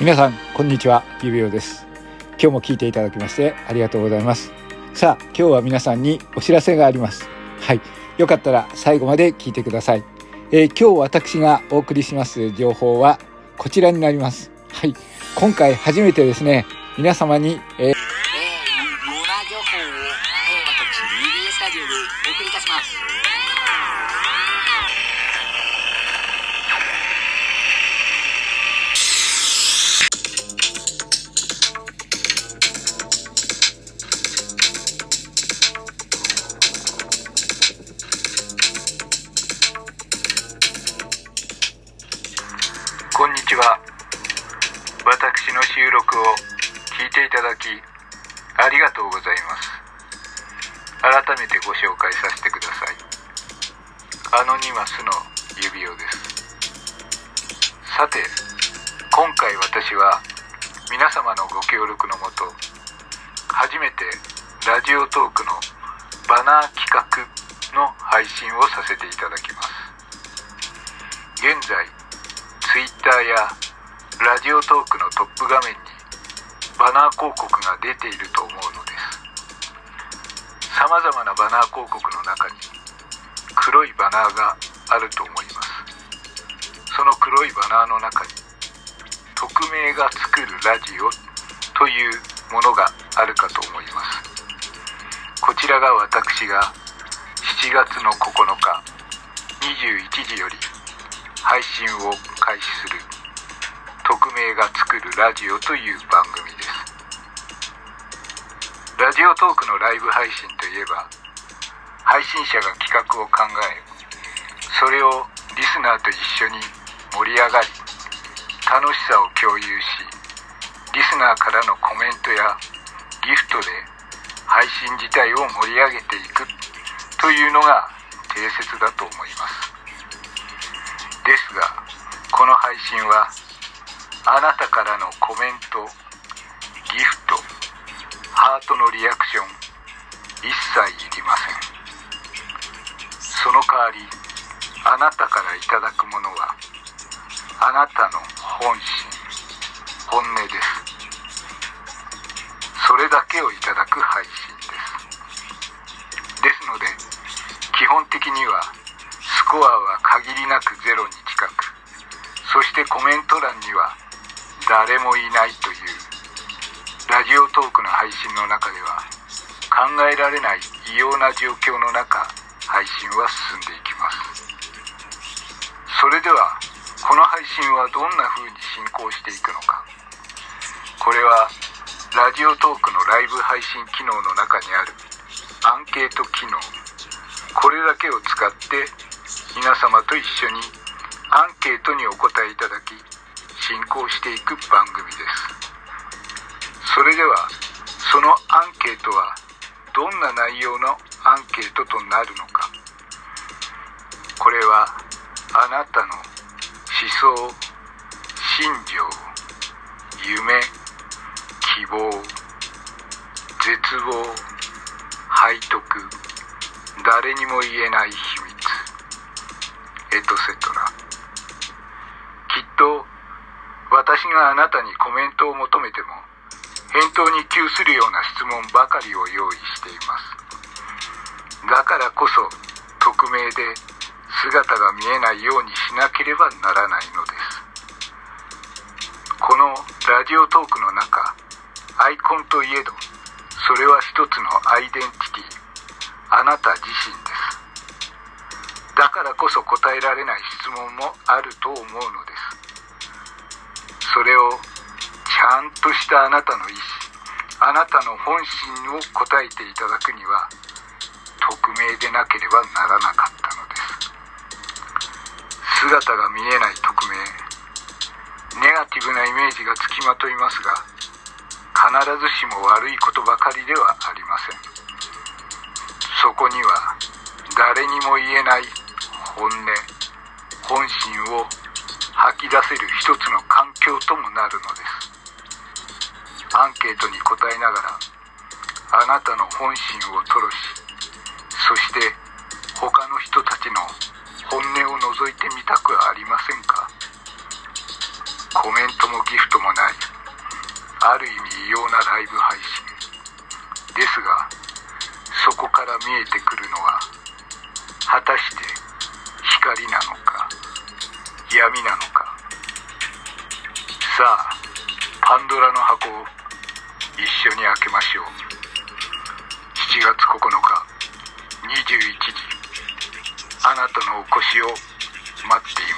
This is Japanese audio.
皆さんこんにちは。指輪です。今日も聞いていただきましてありがとうございます。さあ今日は皆さんにお知らせがあります。はい。よかったら最後まで聞いてください、えー、今日私がお送りします情報はこちらになります。はい。今回初めてですね皆様に、えーこの収録を聞いていただきありがとうございます。改めてご紹介させてください。アノニマスの指輪です。さて今回私は皆様のご協力のもと初めてラジオトークのバナー企画の配信をさせていただきます。現在 Twitter やラジオトークのトップ画面にバナー広告が出ていると思うのです。さまざまなバナー広告の中に黒いバナーがあると思います。その黒いバナーの中に匿名が作るラジオというものがあるかと思います。こちらが私が7月の9日21時より配信を開始する名が作るラジオという番組です。ラジオトークのライブ配信といえば配信者が企画を考えそれをリスナーと一緒に盛り上がり楽しさを共有しリスナーからのコメントやギフトで配信自体を盛り上げていくというのが定説だと思います。ですがこの配信はあなたからのコメントギフトハートのリアクション一切いりません。その代わりあなたからいただくものはあなたの本心本音です。それだけをいただく配信です。ですので基本的にはスコアは限りなくゼロに近く。そしてコメント欄には誰もいないというラジオトークの配信の中では考えられない異様な状況の中配信は進んでいきます。それではこの配信はどんな風に進行していくのか。これはラジオトークのライブ配信機能の中にあるアンケート機能。これだけを使って皆様と一緒にアンケートにお答えいただき進行していく番組です。それではそのアンケートはどんな内容のアンケートとなるのか。これはあなたの思想信条夢希望絶望背徳誰にも言えない秘密。エトセトラきっと私があなたにコメントを求めても返答に窮するような質問ばかりを用意しています。だからこそ匿名で姿が見えないようにしなければならないのです。このラジオトークの中アイコンといえどそれは一つのアイデンティティあなた自身です。だからこそ答えられない質問もあると思うのです。それをちゃんとしたあなたの意思あなたの本心を答えていただくには匿名でなければならなかったのです。姿が見えない匿名。ネガティブなイメージがつきまといますが必ずしも悪いことばかりではありません。そこには誰にも言えない本音本心を吐き出せる一つの環境ともなるのです。アンケートに答えながらあなたの本心を吐露しそして他の人たちの本音を覗いてみたくありませんか？コメントもギフトもないある意味異様なライブ配信。ですがそこから見えてくるのは果たして光なのか闇なのか。さあパンドラの箱を一緒に開けましょう。7月9日21時。あなたのお越しを待っています。